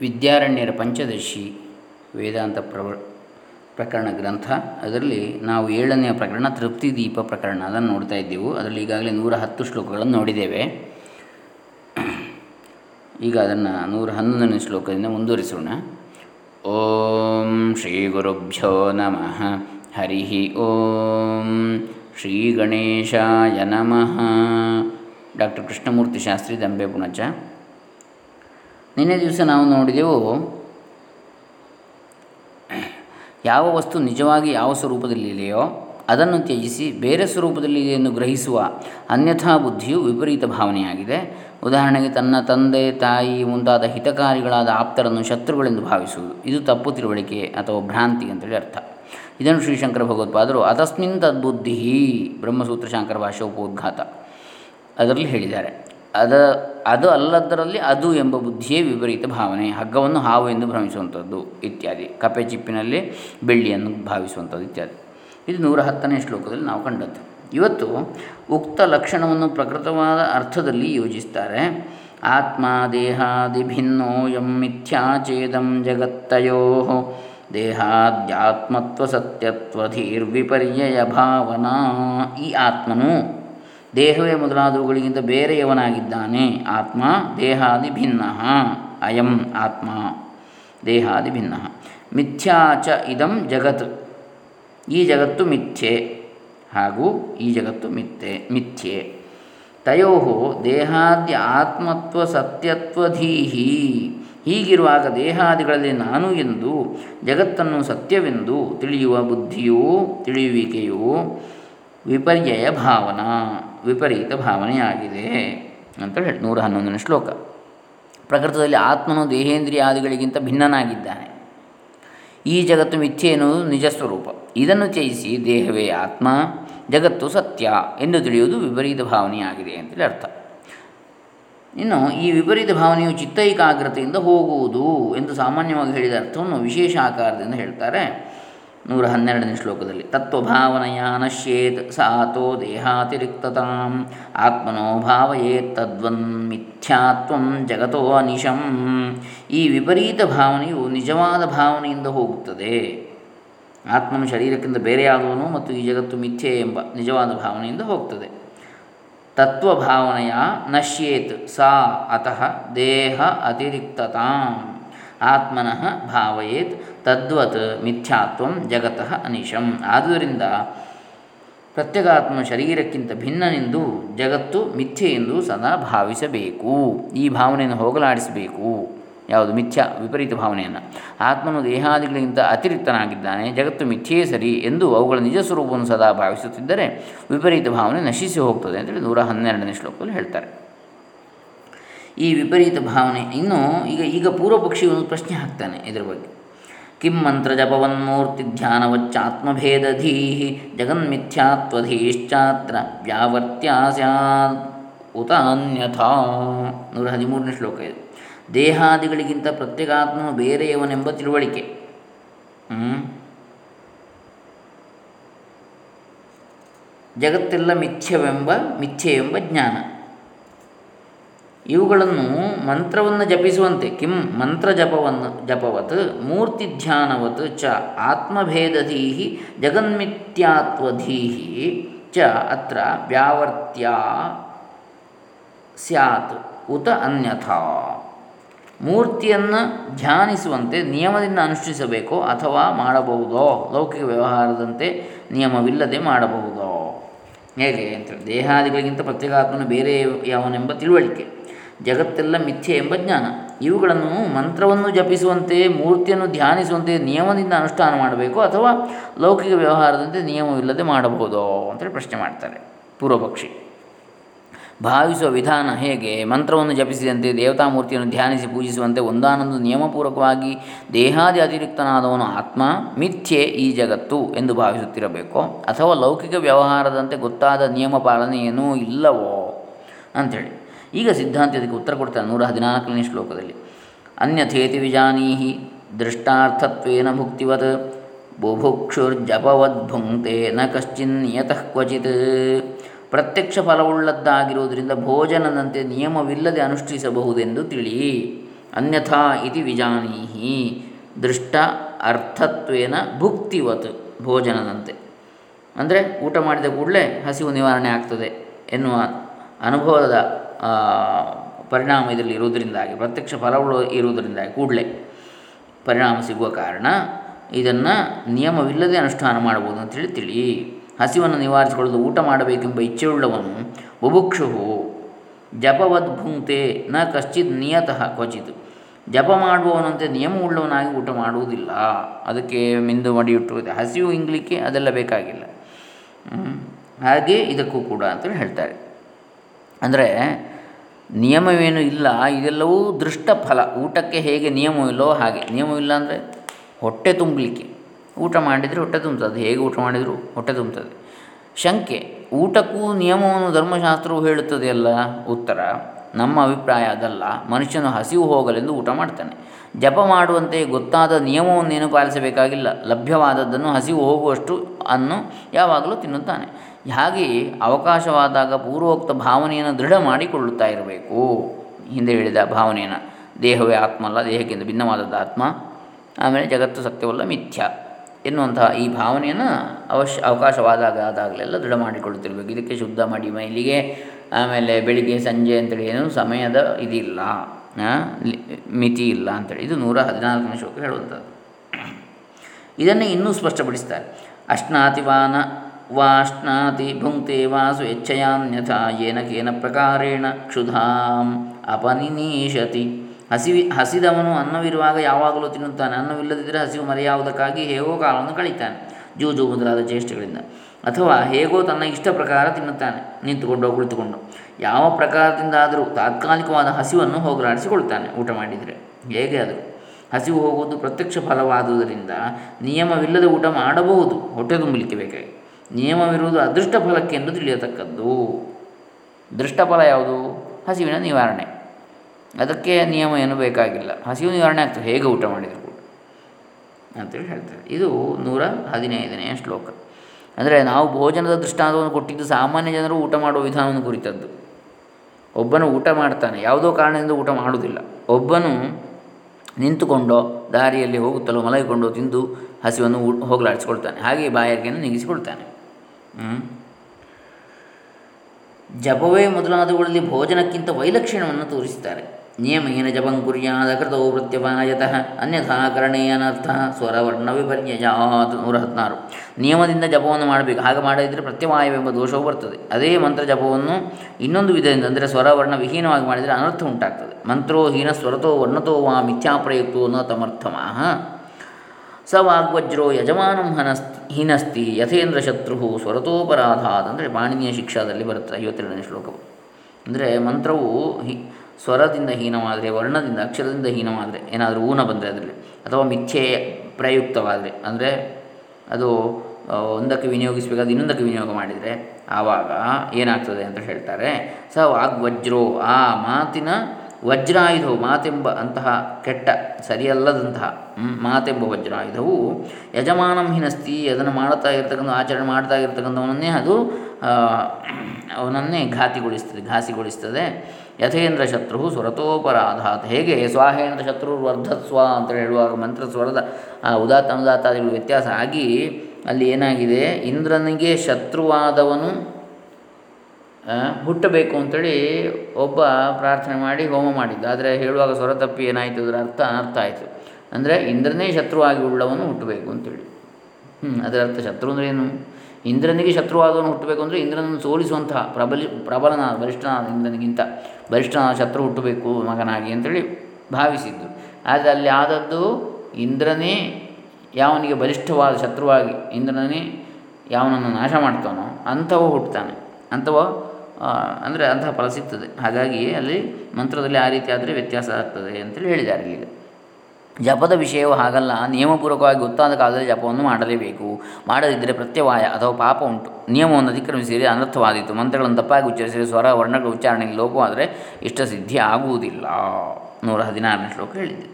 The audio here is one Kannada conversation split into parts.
ವಿದ್ಯಾರಣ್ಯರ ಪಂಚದಶಿ ವೇದಾಂತ ಪ್ರವ, ಪ್ರಕರಣ ಗ್ರಂಥ. ಅದರಲ್ಲಿ ನಾವು ಏಳನೆಯ ಪ್ರಕರಣ ತೃಪ್ತಿ ದೀಪ ಪ್ರಕರಣ ಅದನ್ನು ನೋಡ್ತಾ ಇದ್ದೆವು. ಅದರಲ್ಲಿ ಈಗಾಗಲೇ ನೂರ ಹತ್ತು ಶ್ಲೋಕಗಳನ್ನು ನೋಡಿದ್ದೇವೆ. ಈಗ ಅದನ್ನು ನೂರ ಹನ್ನೊಂದನೇ ಶ್ಲೋಕದಿಂದ ಮುಂದುವರಿಸೋಣ. ಓಂ ಶ್ರೀ ಗುರುಭ್ಯೋ ನಮಃ. ಹರಿ ಓಂ ಶ್ರೀ ಗಣೇಶಾಯ ನಮಃ. ಡಾಕ್ಟರ್ ಕೃಷ್ಣಮೂರ್ತಿ ಶಾಸ್ತ್ರಿ ದಂಬೆ ಪುಣಚ. ನಿನ್ನೆ ದಿವಸ ನಾವು ನೋಡಿದೆವು, ಯಾವ ವಸ್ತು ನಿಜವಾಗಿ ಯಾವ ಸ್ವರೂಪದಲ್ಲಿದೆಯೋ ಅದನ್ನು ತ್ಯಜಿಸಿ ಬೇರೆ ಸ್ವರೂಪದಲ್ಲಿದೆ ಎಂದು ಗ್ರಹಿಸುವ ಅನ್ಯಥಾ ಬುದ್ಧಿಯು ವಿಪರೀತ ಭಾವನೆಯಾಗಿದೆ. ಉದಾಹರಣೆಗೆ ತನ್ನ ತಂದೆ, ತಾಯಿ, ಮುಂತಾದ ಹಿತಕಾರಿಗಳಾದ ಆಪ್ತರನ್ನು ಶತ್ರುಗಳೆಂದು ಭಾವಿಸುವುದು. ಇದು ತಪ್ಪು ತಿಳುವಳಿಕೆ ಅಥವಾ ಭ್ರಾಂತಿ ಅಂತೇಳಿ ಅರ್ಥ. ಇದನ್ನು ಶ್ರೀಶಂಕರ ಭಗವತ್ಪಾದರು ಅತಸ್ಮಿನ್ ತದ್ಬುದ್ಧಿ ಬ್ರಹ್ಮಸೂತ್ರ ಶಾಂಕರ ಭಾಷೆ ಉಪೋದ್ಘಾತ. ಅದರಲ್ಲಿ ಹೇಳಿದ್ದಾರೆ ಅದ, ಅದು ಅಲ್ಲದರಲ್ಲಿ ಅದು ಎಂಬ ಬುದ್ಧಿಯೇ ವಿಪರೀತ ಭಾವನೆ. ಹಗ್ಗವನ್ನು ಹಾವು ಎಂದು ಭ್ರಮಿಸುವಂಥದ್ದು ಇತ್ಯಾದಿ. ಕಪೆ ಚಿಪ್ಪಿನಲ್ಲಿ ಬೆಳ್ಳಿಯನ್ನು ಭಾವಿಸುವಂಥದ್ದು ಇತ್ಯಾದಿ. ಇದು ನೂರ ಹತ್ತನೇ ಶ್ಲೋಕದಲ್ಲಿ ನಾವು ಕಂಡದ್ದು. ಇವತ್ತು ಉಕ್ತ ಲಕ್ಷಣವನ್ನು ಪ್ರಕೃತವಾದ ಅರ್ಥದಲ್ಲಿ ಯೋಜಿಸ್ತಾರೆ. ಆತ್ಮ ದೇಹಾದಿ ಭಿನ್ನೋಯಂ ಮಿಥ್ಯಾಚೇದಂ ಜಗತ್ತಯೋ. ದೇಹಾದ್ಯಾತ್ಮತ್ವ ಸತ್ಯತ್ವಧೀರ್ವಿಪರ್ಯಯ ಭಾವನಾ. ಈ ಆತ್ಮನು ದೇಹವೇ ಮೊದಲಾದವುಗಳಿಗಿಂತ ಬೇರೆಯವನಾಗಿದ್ದಾನೆ. ಆತ್ಮ ದೇಹಾದಿ ಭಿನ್ನ. ಅಯಂ ಆತ್ಮ ದೇಹಾದಿ ಭಿನ್ನ. ಮಿಥ್ಯಾಚ ಇದಂ ಜಗತ್. ಈ ಜಗತ್ತು ಮಿಥ್ಯೆ ಹಾಗೂ ಈ ಜಗತ್ತು ಮಿಥ್ಯೆ ಮಿಥ್ಯೆ. ತಯೋ ದೇಹಾದ್ಯ ಆತ್ಮತ್ವ ಸತ್ಯತ್ವಧೀಹಿ ಹೀಗಿರುವಾಗ ದೇಹಾದಿಗಳಲ್ಲಿ ನಾನು ಎಂದು ಜಗತ್ತನ್ನು ಸತ್ಯವೆಂದು ತಿಳಿಯುವ ಬುದ್ಧಿಯೂ ತಿಳಿಯುವಿಕೆಯೂ ವಿಪರ್ಯಯ ಭಾವನಾ. ವಿಪರೀತ ಭಾವನೆಯಾಗಿದೆ ಅಂತ ಹೇಳಿ, ನೂರ ಹನ್ನೊಂದನೇ ಶ್ಲೋಕ. ಪ್ರಕೃತದಲ್ಲಿ ಆತ್ಮನು ದೇಹೇಂದ್ರಿಯಾದಿಗಳಿಗಿಂತ ಭಿನ್ನನಾಗಿದ್ದಾನೆ. ಈ ಜಗತ್ತು ಮಿಥ್ಯೆ ಎನ್ನುವುದು ನಿಜ ಸ್ವರೂಪ. ಇದನ್ನು ತ್ಯಜಿಸಿ, ದೇಹವೇ ಆತ್ಮ, ಜಗತ್ತು ಸತ್ಯ ಎಂದು ತಿಳಿಯುವುದು ವಿಪರೀತ ಭಾವನೆಯಾಗಿದೆ ಅಂತೇಳಿ ಅರ್ಥ. ಇನ್ನು ಈ ವಿಪರೀತ ಭಾವನೆಯು ಚಿತ್ತೈಕಾಗ್ರತೆಯಿಂದ ಹೋಗುವುದು ಎಂದು ಸಾಮಾನ್ಯವಾಗಿ ಹೇಳಿದ ಅರ್ಥವನ್ನು ವಿಶೇಷ ಆಕಾರದಿಂದ ಹೇಳ್ತಾರೆ. ನೂರ ಹನ್ನೆರಡನೇ ಶ್ಲೋಕದಲ್ಲಿ ತತ್ವಭಾವನೆಯ ನಶ್ಯೇತ್ ಸಾತೋ ದೇಹಾತಿರಿಕ್ತತಾಂ, ಆತ್ಮನೋ ಭಾವಯೇತ್ ತದ್ವನ್ ಮಿಥ್ಯಾತ್ವಂ ಜಗತೋ ಅನಿಶಂ. ಈ ವಿಪರೀತ ಭಾವನೆಯು ನಿಜವಾದ ಭಾವನೆಯಿಂದ ಹೋಗುತ್ತದೆ. ಆತ್ಮನು ಶರೀರಕ್ಕಿಂತ ಬೇರೆಯಾದವನು ಮತ್ತು ಈ ಜಗತ್ತು ಮಿಥ್ಯೆ ಎಂಬ ನಿಜವಾದ ಭಾವನೆಯಿಂದ ಹೋಗ್ತದೆ. ತತ್ವಭಾವನೆಯ ನಶ್ಯೇತ್ ಸಾ ಅತಃ ದೇಹ ಅತಿರಿಕ್ತತಾಂ. ಆತ್ಮನಃ ಭಾವಯೇತ್ ತದ್ವತ್ ಮಿಥ್ಯಾತ್ವ ಜಗತಃ ಅನಿಶಂ. ಆದುದರಿಂದ ಪ್ರತ್ಯಗಾತ್ಮ ಶರೀರಕ್ಕಿಂತ ಭಿನ್ನನೆಂದು ಜಗತ್ತು ಮಿಥ್ಯೆ ಎಂದು ಸದಾ ಭಾವಿಸಬೇಕು. ಈ ಭಾವನೆಯನ್ನು ಹೋಗಲಾಡಿಸಬೇಕು. ಯಾವುದು? ಮಿಥ್ಯ, ವಿಪರೀತ ಭಾವನೆಯನ್ನು. ಆತ್ಮನು ದೇಹಾದಿಗಳಿಗಿಂತ ಅತಿರಿಕ್ತನಾಗಿದ್ದಾನೆ, ಜಗತ್ತು ಮಿಥ್ಯೆಯೇ ಸರಿ ಎಂದು ಅವುಗಳ ನಿಜ ಸ್ವರೂಪವನ್ನು ಸದಾ ಭಾವಿಸುತ್ತಿದ್ದರೆ ವಿಪರೀತ ಭಾವನೆ ನಶಿಸಿ ಹೋಗ್ತದೆ ಅಂತೇಳಿ ನೂರ ಹನ್ನೆರಡನೇ ಶ್ಲೋಕದಲ್ಲಿ ಹೇಳ್ತಾರೆ. ಈ ವಿಪರೀತ ಭಾವನೆ. ಇನ್ನು ಈಗ ಈಗ ಪೂರ್ವ ಒಂದು ಪ್ರಶ್ನೆ ಹಾಕ್ತಾನೆ ಇದರ ಬಗ್ಗೆ. ಕಿಂ ಮಂತ್ರ ಜಪವನ್ಮೂರ್ತಿ ಧ್ಯಾನವಚ್ಚಾತ್ಮಭೇದಧೀ ಜಗನ್ಮಿಥ್ಯಾತ್ವಧೀಶ್ಚಾತ್ರ ವ್ಯಾವರ್ತ್ಯ ಸ್ಯಾತ್ ಉತ ಅನ್ಯಥಾ ನೂರ ಹದಿಮೂರನೇ ಶ್ಲೋಕ ಇದು. ದೇಹಾದಿಗಳಿಗಿಂತ ಪ್ರತ್ಯೇಕಾತ್ಮ ಬೇರೆಯವನೆಂಬ ತಿಳುವಳಿಕೆ. ಜಗತ್ತೆಲ್ಲ ಮಿಥ್ಯವೆಂಬ ಮಿಥ್ಯೆ ಎಂಬ ಜ್ಞಾನ. ಇವುಗಳನ್ನು ಮಂತ್ರವನ್ನು ಜಪಿಸುವಂತೆ, ಕಿಂ ಮಂತ್ರ ಜಪವನ್ನು ಜಪವತ್ ಮೂರ್ತಿ ಧ್ಯಾನವತ್ ಚ ಆತ್ಮಭೇದಧೀ ಜಗನ್ಮಿತ್ಯಾತ್ವಧೀಹಿ ಚ ಅತ್ರ ವ್ಯಾವರ್ತ್ಯ ಸ್ಯಾತ್ ಉತ ಅನ್ಯಥಾ. ಮೂರ್ತಿಯನ್ನು ಧ್ಯಾನಿಸುವಂತೆ ನಿಯಮದಿಂದ ಅನುಷ್ಠಿಸಬೇಕೋ ಅಥವಾ ಮಾಡಬಹುದೋ? ಲೌಕಿಕ ವ್ಯವಹಾರದಂತೆ ನಿಯಮವಿಲ್ಲದೆ ಮಾಡಬಹುದೋ? ಹೇಗೆ? ಅಂತೇಳಿ ದೇಹಾದಿಗಳಿಗಿಂತ ಪ್ರತ್ಯೇಕಾತ್ಮನು ಬೇರೆ ಯಾವನೆಂಬ ತಿಳುವಳಿಕೆ. ಜಗತ್ತೆಲ್ಲ ಮಿಥ್ಯೆ ಎಂಬ ಜ್ಞಾನ. ಇವುಗಳನ್ನು ಮಂತ್ರವನ್ನು ಜಪಿಸುವಂತೆ, ಮೂರ್ತಿಯನ್ನು ಧ್ಯಾನಿಸುವಂತೆ ನಿಯಮದಿಂದ ಅನುಷ್ಠಾನ ಮಾಡಬೇಕು ಅಥವಾ ಲೌಕಿಕ ವ್ಯವಹಾರದಂತೆ ನಿಯಮವಿಲ್ಲದೆ ಮಾಡಬಹುದೋ ಅಂತೇಳಿ ಪ್ರಶ್ನೆ ಮಾಡ್ತಾರೆ ಪೂರ್ವಪಕ್ಷಿ. ಭಾವಿಸುವ ವಿಧಾನ ಹೇಗೆ? ಮಂತ್ರವನ್ನು ಜಪಿಸಿದಂತೆ, ದೇವತಾಮೂರ್ತಿಯನ್ನು ಧ್ಯಾನಿಸಿ ಪೂಜಿಸುವಂತೆ ಒಂದಾನೊಂದು ನಿಯಮಪೂರ್ವಕವಾಗಿ ದೇಹಾದಿ ಅತಿರಿಕ್ತನಾದವನು ಆತ್ಮ, ಮಿಥ್ಯೆ ಈ ಜಗತ್ತು ಎಂದು ಭಾವಿಸುತ್ತಿರಬೇಕೋ? ಅಥವಾ ಲೌಕಿಕ ವ್ಯವಹಾರದಂತೆ ಗೊತ್ತಾದ ನಿಯಮ ಪಾಲನೆ ಏನೂ ಇಲ್ಲವೋ? ಅಂಥೇಳಿ ಈಗ ಸಿದ್ಧಾಂತ ಅದಕ್ಕೆ ಉತ್ತರ ಕೊಡ್ತಾರೆ ನೂರ ಹದಿನಾಲ್ಕನೇ ಶ್ಲೋಕದಲ್ಲಿ. ಅನ್ಯಥೇತಿ ವಿಜಾನೀಹಿ ದೃಷ್ಟಾರ್ಥತ್ವೇನ ಭುಕ್ತಿವತ್ ಬುಭುಕ್ಷುರ್ಜಪವದ್ಭುಂಕ್ತೆ ನ ಕಶ್ಚಿನ್ ನಿಯತಃ ಕ್ವಚಿತ್. ಪ್ರತ್ಯಕ್ಷ ಫಲವುಳ್ಳದ್ದಾಗಿರುವುದರಿಂದ ಭೋಜನದಂತೆ ನಿಯಮವಿಲ್ಲದೆ ಅನುಷ್ಠಿಸಬಹುದೆಂದು ತಿಳಿ. ಅನ್ಯಥಾ ಇತಿ ವಿಜಾನೀಹಿ ದೃಷ್ಟ ಅರ್ಥತ್ವೇನ ಭುಕ್ತಿವತ್ ಭೋಜನದಂತೆ. ಅಂದರೆ ಊಟ ಮಾಡಿದ ಕೂಡಲೇ ಹಸಿವು ನಿವಾರಣೆ ಆಗ್ತದೆ ಎನ್ನುವ ಅನುಭವದ ಪರಿಣಾಮ ಇದರಲ್ಲಿ ಇರುವುದರಿಂದಾಗಿ, ಪ್ರತ್ಯಕ್ಷ ಫಲಗಳು ಇರುವುದರಿಂದಾಗಿ ಕೂಡಲೇ ಪರಿಣಾಮ ಸಿಗುವ ಕಾರಣ ಇದನ್ನು ನಿಯಮವಿಲ್ಲದೆ ಅನುಷ್ಠಾನ ಮಾಡಬಹುದು ಅಂತೇಳಿ ತಿಳಿ ಹಸಿವನ್ನು ನಿವಾರಿಸಿಕೊಳ್ಳಲು ಊಟ ಮಾಡಬೇಕೆಂಬ ಇಚ್ಛೆಯುಳ್ಳವನು ಬುಭುಕ್ಷು ಜಪವದ್ ಭುಂಕ್ತೆ, ನ ಕಶ್ಚಿತ್ ನಿಯತಃ ಕ್ವಚಿತ್. ಜಪ ಮಾಡುವವನಂತೆ ನಿಯಮವುಳ್ಳವನಾಗಿ ಊಟ ಮಾಡುವುದಿಲ್ಲ. ಅದಕ್ಕೆ ಮಿಂದು ಮಡಿಯುಟ್ಟು ಹಸಿವು ಇಂಗ್ಲಿಕ್ಕೆ ಅದೆಲ್ಲ ಬೇಕಾಗಿಲ್ಲ. ಹಾಗೆ ಇದಕ್ಕೂ ಕೂಡ ಅಂತೇಳಿ ಹೇಳ್ತಾರೆ. ಅಂದರೆ ನಿಯಮವೇನು ಇಲ್ಲ, ಇದೆಲ್ಲವೂ ದೃಷ್ಟ ಫಲ ಊಟಕ್ಕೆ ಹೇಗೆ ನಿಯಮವಿಲ್ಲೋ ಹಾಗೆ. ನಿಯಮವಿಲ್ಲ ಅಂದರೆ ಹೊಟ್ಟೆ ತುಂಬಲಿಕ್ಕೆ. ಊಟ ಮಾಡಿದರೆ ಹೊಟ್ಟೆ ತುಂಬುತ್ತದೆ. ಹೇಗೆ ಊಟ ಮಾಡಿದರೂ ಹೊಟ್ಟೆ ತುಂಬ್ತದೆ ಶಂಕೆ, ಊಟಕ್ಕೂ ನಿಯಮವನ್ನು ಧರ್ಮಶಾಸ್ತ್ರವು ಹೇಳುತ್ತದೆಯಲ್ಲ ಉತ್ತರ, ನಮ್ಮ ಅಭಿಪ್ರಾಯ ಅದಲ್ಲ. ಮನುಷ್ಯನು ಹಸಿವು ಹೋಗಲೆಂದು ಊಟ ಮಾಡ್ತಾನೆ. ಜಪ ಮಾಡುವಂತೆ ಗೊತ್ತಾದ ನಿಯಮವನ್ನೇನು ಪಾಲಿಸಬೇಕಾಗಿಲ್ಲ. ಲಭ್ಯವಾದದ್ದನ್ನು ಹಸಿವು ಹೋಗುವಷ್ಟು ಅನ್ನು ಯಾವಾಗಲೂ ತಿನ್ನುತ್ತಾನೆ. ಹಾಗೆಯೇ ಅವಕಾಶವಾದಾಗ ಪೂರ್ವೋಕ್ತ ಭಾವನೆಯನ್ನು ದೃಢ ಮಾಡಿಕೊಳ್ಳುತ್ತಾ ಇರಬೇಕು. ಹಿಂದೆ ಹೇಳಿದ ಭಾವನೆಯನ್ನು, ದೇಹವೇ ಆತ್ಮ ಅಲ್ಲ ದೇಹಕ್ಕಿಂತ ಭಿನ್ನವಾದದ್ದು ಆತ್ಮ, ಆಮೇಲೆ ಜಗತ್ತು ಸತ್ಯವಲ್ಲ ಮಿಥ್ಯ ಎನ್ನುವಂತಹ ಈ ಭಾವನೆಯನ್ನು ಅವಶ್ಯ, ಅವಕಾಶವಾದಾಗ ಆದಾಗಲೆಲ್ಲ ದೃಢ ಮಾಡಿಕೊಳ್ಳುತ್ತಿರಬೇಕು. ಇದಕ್ಕೆ ಶುದ್ಧ ಮಾಡಿ ಮೈಲಿಗೆ, ಆಮೇಲೆ ಬೆಳಿಗ್ಗೆ ಸಂಜೆ ಅಂತೇಳಿ ಏನು ಸಮಯದ ಇದಿಲ್ಲ ಮಿತಿ ಇಲ್ಲ ಅಂತೇಳಿ. ಇದು ನೂರ ಹದಿನಾಲ್ಕನೇ ಶ್ಲೋಕ ಹೇಳುವಂಥದ್ದು. ಇದನ್ನು ಇನ್ನೂ ಸ್ಪಷ್ಟಪಡಿಸ್ತಾರೆ. ಅಶ್ನಾತಿವಾನ ವಾಶ್ನಾತಿ ಭುಂಕ್ತೆ ವಾಸು ಎಚ್ಛಯಾನ್ಯಥ ಏನ ಕೇನ ಪ್ರಕಾರೇಣ ಕ್ಷುಧಾಂ ಅಪನಿನೀಶತಿ ಹಸಿವಿ ಹಸಿದವನು ಅನ್ನವಿರುವಾಗ ಯಾವಾಗಲೂ ತಿನ್ನುತ್ತಾನೆ. ಅನ್ನವಿಲ್ಲದಿದ್ದರೆ ಹಸಿವು ಮರೆಯಾವುದಕ್ಕಾಗಿ ಹೇಗೋ ಕಾಲವನ್ನು ಕಳೀತಾನೆ, ಜೂಜು ಮೊದಲಾದ ಚೇಷ್ಟೆಗಳಿಂದ ಅಥವಾ ಹೇಗೋ ತನ್ನ ಇಷ್ಟ ಪ್ರಕಾರ ತಿನ್ನುತ್ತಾನೆ, ನಿಂತುಕೊಂಡು ಕುಳಿತುಕೊಂಡು. ಯಾವ ಪ್ರಕಾರದಿಂದಾದರೂ ತಾತ್ಕಾಲಿಕವಾದ ಹಸಿವನ್ನು ಹೋಗಲಾಡಿಸಿಕೊಳ್ತಾನೆ ಊಟ ಮಾಡಿದರೆ. ಹೇಗೆ ಅದು? ಹಸಿವು ಹೋಗುವುದು ಪ್ರತ್ಯಕ್ಷ ಫಲವಾದುದರಿಂದ ನಿಯಮವಿಲ್ಲದೆ ಊಟ ಮಾಡಬಹುದು. ಹೊಟ್ಟೆ ತುಂಬಲಿಕ್ಕೆ ಬೇಕಾಗಿ. ನಿಯಮವಿರುವುದು ಅದೃಷ್ಟ ಫಲಕ್ಕೆ ಎಂದು ತಿಳಿಯತಕ್ಕದ್ದು. ದೃಷ್ಟಫಲ ಯಾವುದು? ಹಸಿವಿನ ನಿವಾರಣೆ. ಅದಕ್ಕೆ ನಿಯಮ ಏನು ಬೇಕಾಗಿಲ್ಲ. ಹಸಿವು ನಿವಾರಣೆ ಆಗ್ತದೆ. ಹೇಗೆ ಊಟ ಮಾಡಿದರು ಕೂಡ. ಅಂತೇಳಿ ಹೇಳ್ತಾರೆ. ಇದು ನೂರ ಹದಿನೈದನೆಯ ಶ್ಲೋಕ. ಅಂದರೆ ನಾವು ಭೋಜನದ ದೃಷ್ಟಾಂತವನ್ನು ಕೊಟ್ಟಿದ್ದು ಸಾಮಾನ್ಯ ಜನರು ಊಟ ಮಾಡುವ ವಿಧಾನವನ್ನು ಕುರಿತದ್ದು. ಒಬ್ಬನು ಊಟ ಮಾಡ್ತಾನೆ. ಯಾವುದೋ ಕಾರಣದಿಂದ ಊಟ ಮಾಡುವುದಿಲ್ಲ. ಒಬ್ಬನು ನಿಂತುಕೊಂಡೋ ದಾರಿಯಲ್ಲಿ ಹೋಗುತ್ತಲೋ ಮಲಗಿಕೊಂಡೋ ತಿಂದು ಹಸಿವನ್ನು ಹೋಗಲಾಡಿಸಿಕೊಳ್ತಾನೆ. ಹಾಗೆ ಬಾಯಾರಿಕೆಯನ್ನು ನೀಗಿಸಿಕೊಳ್ತಾನೆ. ಜಪವೇ ಮೊದಲಾದವುಗಳಲ್ಲಿ ಭೋಜನಕ್ಕಿಂತ ವೈಲಕ್ಷಣವನ್ನು ತೋರಿಸುತ್ತಾರೆ ನಿಯಮೇನ ಜಪಂ ಕುರ್ಯಾದ ಕೃತೋ ಪ್ರತ್ಯಪಾಯತಃ, ಅನ್ಯಥಾ ಕರಣೇನರ್ಥ ಸ್ವರವರ್ಣ ವಿಪರ್ಯಜಾತ್ ನೂರ ಹದಿನಾರು. ನಿಯಮದಿಂದ ಜಪವನ್ನು ಮಾಡಬೇಕು. ಹಾಗೆ ಮಾಡದಿದ್ದರೆ ಪ್ರತ್ಯವಾಯವೆಂಬ ದೋಷವು ಬರ್ತದೆ. ಅದೇ ಮಂತ್ರ ಜಪವನ್ನು ಇನ್ನೊಂದು ವಿಧದಿಂದ ಅಂದರೆ ಸ್ವರವರ್ಣ ವಿಹೀನವಾಗಿ ಮಾಡಿದರೆ ಅನರ್ಥ ಉಂಟಾಗ್ತದೆ. ಮಂತ್ರೋ ಹೀನ ಸ್ವರತೋ ವರ್ಣತೋ ವಾ ಮಿಥ್ಯಾಪ್ರಯುಕ್ತೋ ನ ತಮರ್ಥಮಃ ಸ ವಾಗ್ವಜ್ರೋ ಯಜಮಾನಂ ಹನಸ್ತಿ ಹೀನಸ್ತಿ ಯಥೇಂದ್ರ ಶತ್ರು ಸ್ವರತೋಪರಾಧಾತ್ ಅಂದರೆ ಪಾಣಿನಿಯ ಶಿಕ್ಷಾದಲ್ಲಿ ಬರುತ್ತೆ ಐವತ್ತೆರಡನೇ ಶ್ಲೋಕವು. ಅಂದರೆ ಮಂತ್ರವು ಹಿ ಸ್ವರದಿಂದ ಹೀನವಾದರೆ, ವರ್ಣದಿಂದ, ಅಕ್ಷರದಿಂದ ಹೀನವಾದರೆ, ಏನಾದರೂ ಊನ ಬಂದರೆ ಅದರಲ್ಲಿ, ಅಥವಾ ಮಿಥ್ಯೆ ಪ್ರಯುಕ್ತವಾದರೆ, ಅಂದರೆ ಅದು ಒಂದಕ್ಕೆ ವಿನಿಯೋಗಿಸಬೇಕಾದ ಇನ್ನೊಂದಕ್ಕೆ ವಿನಿಯೋಗ ಮಾಡಿದರೆ ಆವಾಗ ಏನಾಗ್ತದೆ ಅಂತ ಹೇಳ್ತಾರೆ ಸ ವಾಗ್ವಜ್ರೋ ಆ ಮಾತಿನ ವಜ್ರಾಯುಧವು ಮಾತೆಂಬ ಅಂತಹ ಕೆಟ್ಟ, ಸರಿಯಲ್ಲದಂತಹ ಮಾತೆಂಬ ವಜ್ರಾಯುಧವು ಯಜಮಾನಂ ಹಿನಸ್ತಿ ಅದನ್ನು ಮಾಡುತ್ತಾ ಇರ್ತಕ್ಕಂಥ, ಆಚರಣೆ ಮಾಡ್ತಾ ಇರ್ತಕ್ಕಂಥವನನ್ನೇ ಅದು ಅವನನ್ನೇ ಘಾತಿಗೊಳಿಸ್ತದೆ, ಘಾಸಿಗೊಳಿಸ್ತದೆ. ಯಥೇಂದ್ರ ಶತ್ರು ಸ್ವರತೋಪರಾಧಾತ್. ಹೇಗೆ? ಸ್ವಾಹೇಂದ್ರ ಶತ್ರು ವರ್ಧಸ್ವ ಅಂತ ಹೇಳುವಾಗ ಮಂತ್ರ ಸ್ವರದ ಉದಾತ್ತ, ಅನುದಾತ್ತಾದಿಗಳು ವ್ಯತ್ಯಾಸ ಆಗಿ ಅಲ್ಲಿ ಏನಾಗಿದೆ? ಇಂದ್ರನಿಗೆ ಶತ್ರುವಾದವನು ಹುಟ್ಟಬೇಕು ಅಂತೇಳಿ ಒಬ್ಬ ಪ್ರಾರ್ಥನೆ ಮಾಡಿ ಹೋಮ ಮಾಡಿದ್ದ. ಆದರೆ ಹೇಳುವಾಗ ಸ್ವರ ತಪ್ಪಿ ಏನಾಯಿತು ಅದರ ಅರ್ಥ, ಅನರ್ಥ ಆಯಿತು. ಅಂದರೆ ಇಂದ್ರನೇ ಶತ್ರುವಾಗಿ ಉಳ್ಳವನು ಹುಟ್ಟಬೇಕು ಅಂತೇಳಿ. ಹ್ಞೂ ಅದರ ಅರ್ಥ ಶತ್ರು ಅಂದರೆ ಏನು? ಇಂದ್ರನಿಗೆ ಶತ್ರುವಾದವನು ಹುಟ್ಟಬೇಕು ಅಂದರೆ ಇಂದ್ರನನ್ನು ಸೋಲಿಸುವಂತಹ ಪ್ರಬಲಿ ಪ್ರಬಲನಾದ ಬಲಿಷ್ಠನಾದ ಇಂದ್ರನಿಗಿಂತ ಬಲಿಷ್ಠನಾದ ಶತ್ರು ಹುಟ್ಟಬೇಕು ಮಗನಾಗಿ ಅಂತೇಳಿ ಭಾವಿಸಿದ್ದು. ಆದರೆ ಅಲ್ಲಿ ಆದದ್ದು ಇಂದ್ರನೇ ಯಾವನಿಗೆ ಬಲಿಷ್ಠವಾದ ಶತ್ರುವಾಗಿ ಇಂದ್ರನೇ ಯಾವನನ್ನು ನಾಶ ಮಾಡ್ತಾನೋ ಅಂಥವು ಹುಟ್ಟುತ್ತಾನೆ ಅಂಥವ ಅಂದರೆ ಅಂತಹ ಫಲ ಸಿಗ್ತದೆ. ಹಾಗಾಗಿ ಅಲ್ಲಿ ಮಂತ್ರದಲ್ಲಿ ಆ ರೀತಿ ಆದರೆ ವ್ಯತ್ಯಾಸ ಆಗ್ತದೆ ಅಂತೇಳಿ ಹೇಳಿದ್ದಾರೆ ಈಗ ಜಪದ ವಿಷಯವು ಹಾಗಲ್ಲ. ನಿಯಮಪೂರ್ವಕವಾಗಿ ಗೊತ್ತಾದ ಕಾಲದಲ್ಲಿ ಜಪವನ್ನು ಮಾಡಲೇಬೇಕು. ಮಾಡದಿದ್ದರೆ ಪ್ರತ್ಯವಾಯ ಅಥವಾ ಪಾಪ ಉಂಟು. ನಿಯಮವನ್ನು ಅತಿಕ್ರಮಿಸಿದರೆ ಅನರ್ಥವಾದೀತು. ಮಂತ್ರಗಳನ್ನು ತಪ್ಪಾಗಿ ಉಚ್ಚರಿಸಿದರೆ ಸ್ವರ, ವರ್ಣಗಳ ಉಚ್ಚಾರಣೆಗೆ ಲೋಪವಾದರೆ ಇಷ್ಟ ಸಿದ್ಧಿ ಆಗುವುದಿಲ್ಲ. ನೂರ ಹದಿನಾರನೇ ಶ್ಲೋಕ ಹೇಳಿದೆ.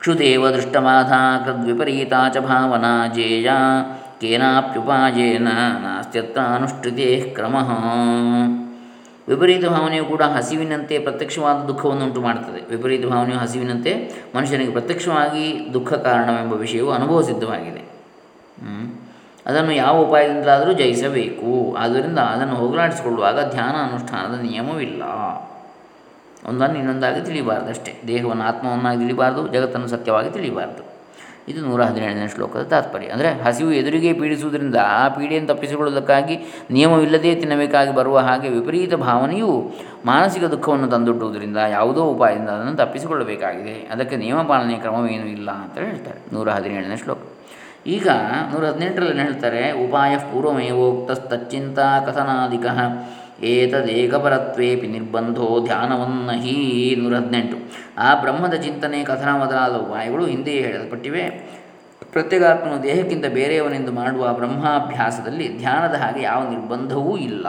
ಕ್ಷುದೇವ ದೃಷ್ಟಮಾಧಾ ಕೃದ್ವಿಪರೀತಾ ಚ ಭಾವನಾ ಜೇಯ ಕೇನಾಪ್ಯುಪಾಯೇನ ನಾಸ್ತ್ಯತ್ರ ಅನುಷ್ಠಿತೇ ಕ್ರಮ. ವಿಪರೀತ ಭಾವನೆಯು ಕೂಡ ಹಸಿವಿನಂತೆ ಪ್ರತ್ಯಕ್ಷವಾದ ದುಃಖವನ್ನು ಉಂಟು ಮಾಡುತ್ತದೆ ವಿಪರೀತ ಭಾವನೆಯು ಹಸಿವಿನಂತೆ ಮನುಷ್ಯನಿಗೆ ಪ್ರತ್ಯಕ್ಷವಾಗಿ ದುಃಖ ಕಾರಣವೆಂಬ ವಿಷಯವು ಅನುಭವ ಸಿದ್ಧವಾಗಿದೆ. ಅದನ್ನು ಯಾವ ಉಪಾಯದಿಂದಲಾದರೂ ಜಯಿಸಬೇಕು. ಆದ್ದರಿಂದ ಅದನ್ನು ಹೋಗಲಾಡಿಸಿಕೊಳ್ಳುವಾಗ ಧ್ಯಾನ ಅನುಷ್ಠಾನದ ನಿಯಮವಿಲ್ಲ ಒಂದನ್ನು ಇನ್ನೊಂದಾಗಿ ತಿಳಿಬಾರ್ದು ಅಷ್ಟೇ ದೇಹವನ್ನು ಆತ್ಮವನ್ನಾಗಿ ತಿಳಿಬಾರ್ದು, ಜಗತ್ತನ್ನು ಸತ್ಯವಾಗಿ ತಿಳಿಬಾರ್ದು. ಇದು ನೂರ ಹದಿನೇಳನೇ ಶ್ಲೋಕದ ತಾತ್ಪರ್ಯ. ಅಂದರೆ ಹಸಿವು ಎದುರಿಗೆ ಪೀಡಿಸುವುದರಿಂದ ಆ ಪೀಡೆಯನ್ನು ತಪ್ಪಿಸಿಕೊಳ್ಳುವುದಕ್ಕಾಗಿ ನಿಯಮವಿಲ್ಲದೇ ತಿನ್ನಬೇಕಾಗಿ ಬರುವ ಹಾಗೆ ವಿಪರೀತ ಭಾವನೆಯು ಮಾನಸಿಕ ದುಃಖವನ್ನು ತಂದುಟ್ಟುವುದರಿಂದ ಯಾವುದೋ ಉಪಾಯದಿಂದ ಅದನ್ನು ತಪ್ಪಿಸಿಕೊಳ್ಳಬೇಕಾಗಿದೆ. ಅದಕ್ಕೆ ನಿಯಮ ಪಾಲನೆಯ ಕ್ರಮವೇನೂ ಇಲ್ಲ ಅಂತ ಹೇಳ್ತಾರೆ ನೂರ ಹದಿನೇಳನೇ ಶ್ಲೋಕ. ಈಗ ನೂರ ಹದಿನೆಂಟರಲ್ಲಿ ಹೇಳ್ತಾರೆ, ಉಪಾಯ ಪೂರ್ವಮೇವೋಕ್ತಸ್ತಚ್ಚಿಂತ ಕಥನಾಧಿಕ ಏತದೇಕಪರತ್ವೇಪಿ ನಿರ್ಬಂಧೋ ಧ್ಯಾನವನ್ನಹಿ ನೂರ ಹದಿನೆಂಟು ಆ ಬ್ರಹ್ಮದ ಚಿಂತನೆ ಕಥನ ಮೊದಲಾದ ಉಪಾಯಗಳು ಹಿಂದೆಯೇ ಹೇಳಲ್ಪಟ್ಟಿವೆ. ಪ್ರತ್ಯೇಗಾತ್ಮನು ದೇಹಕ್ಕಿಂತ ಬೇರೆಯವನೆಂದು ಮಾಡುವ ಬ್ರಹ್ಮಾಭ್ಯಾಸದಲ್ಲಿ ಧ್ಯಾನದ ಹಾಗೆ ಯಾವ ನಿರ್ಬಂಧವೂ ಇಲ್ಲ.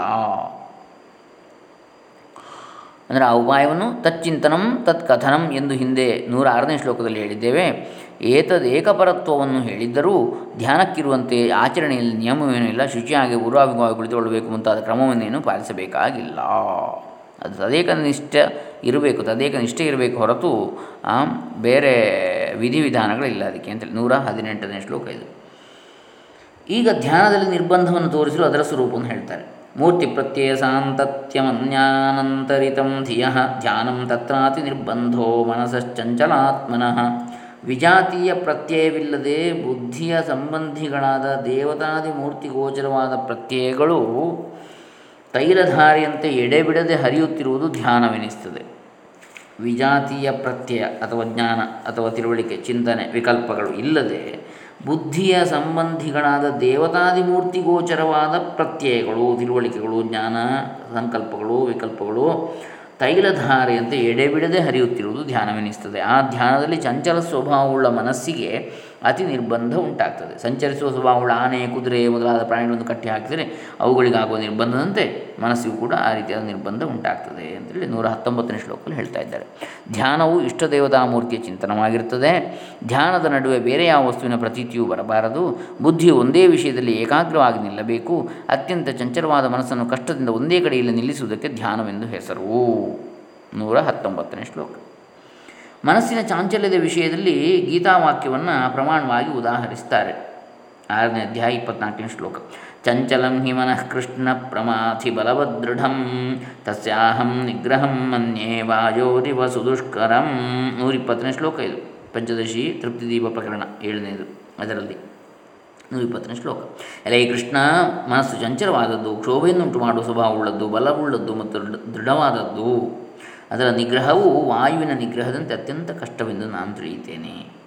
ಅಂದರೆ ಆ ಉಪಾಯವನ್ನು ತಚ್ಚಿಂತನಂ ತತ್ಕಥನಂ ಎಂದು ಹಿಂದೆ ನೂರ ಆರನೇ ಶ್ಲೋಕದಲ್ಲಿ ಹೇಳಿದ್ದೇವೆ. ಏಕಪರತ್ವವನ್ನು ಹೇಳಿದ್ದರೂ ಧ್ಯಾನಕ್ಕಿರುವಂತೆ ಆಚರಣೆಯಲ್ಲಿ ನಿಯಮವೇನೂ ಇಲ್ಲ. ಶುಚಿಯಾಗಿ ಪೂರ್ವಾಭಿಮವಾಗಿ ಕುಳಿತುಕೊಳ್ಳಬೇಕು ಮುಂತಾದ ಕ್ರಮವನ್ನೇನು ಪಾಲಿಸಬೇಕಾಗಿಲ್ಲ. ಅದು ತದೇಕ ನಿಷ್ಠ ಇರಬೇಕು, ತದೇಕ ನಿಷ್ಠೆ ಇರಬೇಕು ಹೊರತು ಬೇರೆ ವಿಧಿವಿಧಾನಗಳಿಲ್ಲ ಅದಕ್ಕೆ ಅಂತೇಳಿ. ನೂರ ಹದಿನೆಂಟನೇ ಶ್ಲೋಕ ಇದು. ಈಗ ಧ್ಯಾನದಲ್ಲಿ ನಿರ್ಬಂಧವನ್ನು ತೋರಿಸಲು ಅದರ ಸ್ವರೂಪವನ್ನು ಹೇಳ್ತಾರೆ. ಮೂರ್ತಿ ಪ್ರತ್ಯಯ ಸಾಂತತ್ಯಮನ್ಯಾನಂತರಿತಂ ಧಿಯ, ಧ್ಯಾನಂ ತತ್ರಾತಿ ನಿರ್ಬಂಧೋ ಮನಸಶ್ಚಂಚಲಾತ್ಮನಃ. ವಿಜಾತೀಯ ಪ್ರತ್ಯಯವಿಲ್ಲದೆ ಬುದ್ಧಿಯ ಸಂಬಂಧಿಗಳಾದ ದೇವತಾದಿ ಮೂರ್ತಿ ಗೋಚರವಾದ ಪ್ರತ್ಯಯಗಳು ತೈಲಧಾರಿಯಂತೆ ಎಡೆಬಿಡದೆ ಹರಿಯುತ್ತಿರುವುದು ಧ್ಯಾನವೆನಿಸ್ತದೆ ವಿಜಾತೀಯ ಪ್ರತ್ಯಯ ಅಥವಾ ಜ್ಞಾನ ಅಥವಾ ತಿಳುವಳಿಕೆ, ಚಿಂತನೆ, ವಿಕಲ್ಪಗಳು ಇಲ್ಲದೆ ಬುದ್ಧಿಯ ಸಂಬಂಧಿಗಳಾದ ದೇವತಾದಿ ಮೂರ್ತಿ ಗೋಚರವಾದ ಪ್ರತ್ಯಯಗಳು, ತಿಳುವಳಿಕೆಗಳು, ಜ್ಞಾನ ಸಂಕಲ್ಪಗಳು, ವಿಕಲ್ಪಗಳು ತೈಲಧಾರೆಯಂತೆ ಎಡೆಬಿಡದೆ ಹರಿಯುತ್ತಿರುವುದು ಧ್ಯಾನವೆನಿಸ್ತದೆ ಆ ಧ್ಯಾನದಲ್ಲಿ ಚಂಚಲ ಸ್ವಭಾವವುಳ್ಳ ಮನಸ್ಸಿಗೆ ಅತಿ ನಿರ್ಬಂಧ ಉಂಟಾಗ್ತದೆ. ಸಂಚರಿಸುವ ಸ್ವಭಾವವುಳ್ಳ ಆನೆ, ಕುದುರೆ ಮೊದಲಾದ ಪ್ರಾಣಿಗಳನ್ನು ಕಟ್ಟಿ ಹಾಕಿದರೆ ಅವುಗಳಿಗಾಗುವ ನಿರ್ಬಂಧದಂತೆ ಮನಸ್ಸಿಗೂ ಕೂಡ ಆ ರೀತಿಯಾದ ನಿರ್ಬಂಧ ಉಂಟಾಗ್ತದೆ ಅಂತೇಳಿ ನೂರ ಹತ್ತೊಂಬತ್ತನೇ ಶ್ಲೋಕದಲ್ಲಿ ಹೇಳ್ತಾ ಇದ್ದಾರೆ. ಧ್ಯಾನವು ಇಷ್ಟ ದೇವತಾ ಮೂರ್ತಿಯ ಚಿಂತನವಾಗಿರುತ್ತದೆ. ಧ್ಯಾನದ ನಡುವೆ ಬೇರೆ ಯಾವ ವಸ್ತುವಿನ ಪ್ರತೀತಿಯೂ ಬರಬಾರದು. ಬುದ್ಧಿಯು ಒಂದೇ ವಿಷಯದಲ್ಲಿ ಏಕಾಗ್ರವಾಗಿ ನಿಲ್ಲಬೇಕು. ಅತ್ಯಂತ ಚಂಚಲವಾದ ಮನಸ್ಸನ್ನು ಕಷ್ಟದಿಂದ ಒಂದೇ ಕಡೆಯಲ್ಲಿ ನಿಲ್ಲಿಸುವುದಕ್ಕೆ ಧ್ಯಾನವೆಂದು ಹೆಸರು. ನೂರ ಹತ್ತೊಂಬತ್ತನೇ ಶ್ಲೋಕ. ಮನಸ್ಸಿನ ಚಾಂಚಲ್ಯದ ವಿಷಯದಲ್ಲಿ ಗೀತಾವಾಕ್ಯವನ್ನು ಪ್ರಮಾಣವಾಗಿ ಉದಾಹರಿಸ್ತಾರೆ. ಆರನೇ ಅಧ್ಯಾಯ ಇಪ್ಪತ್ನಾಲ್ಕನೇ ಶ್ಲೋಕ. ಚಂಚಲಂ ಹಿ ಮನಃ ಕೃಷ್ಣ ಪ್ರಮಾಥಿ ಬಲವದೃಢಂ ತಸ್ಯಾಹಂ ನಿಗ್ರಹಂ ಮನ್ಯೇ ವಾಯೋರಿವ ಸುದುಷ್ಕರಂ. ನೂರಿಪ್ಪತ್ತನೇ ಶ್ಲೋಕ ಇದು. ಪಂಚದಶಿ ತೃಪ್ತಿದೀಪ ಪ್ರಕರಣ ಏಳನೇದು. ಅದರಲ್ಲಿ ನೂರಿಪ್ಪತ್ತನೇ ಶ್ಲೋಕ. ಎಲೆ ಕೃಷ್ಣ, ಮನಸ್ಸು ಚಂಚಲವಾದದ್ದು ಕ್ಷೋಭೆಯನ್ನುಂಟು ಮಾಡುವ ಸ್ವಭಾವವುಳ್ಳದ್ದು, ಬಲವುಳ್ಳದ್ದು ಮತ್ತು ದೃಢವಾದದ್ದು. ಅದರ ನಿಗ್ರಹವು ವಾಯುವಿನ ನಿಗ್ರಹದಂತೆ ಅತ್ಯಂತ ಕಷ್ಟವೆಂದು ನಾನು ತಿಳಿಯುತ್ತೇನೆ.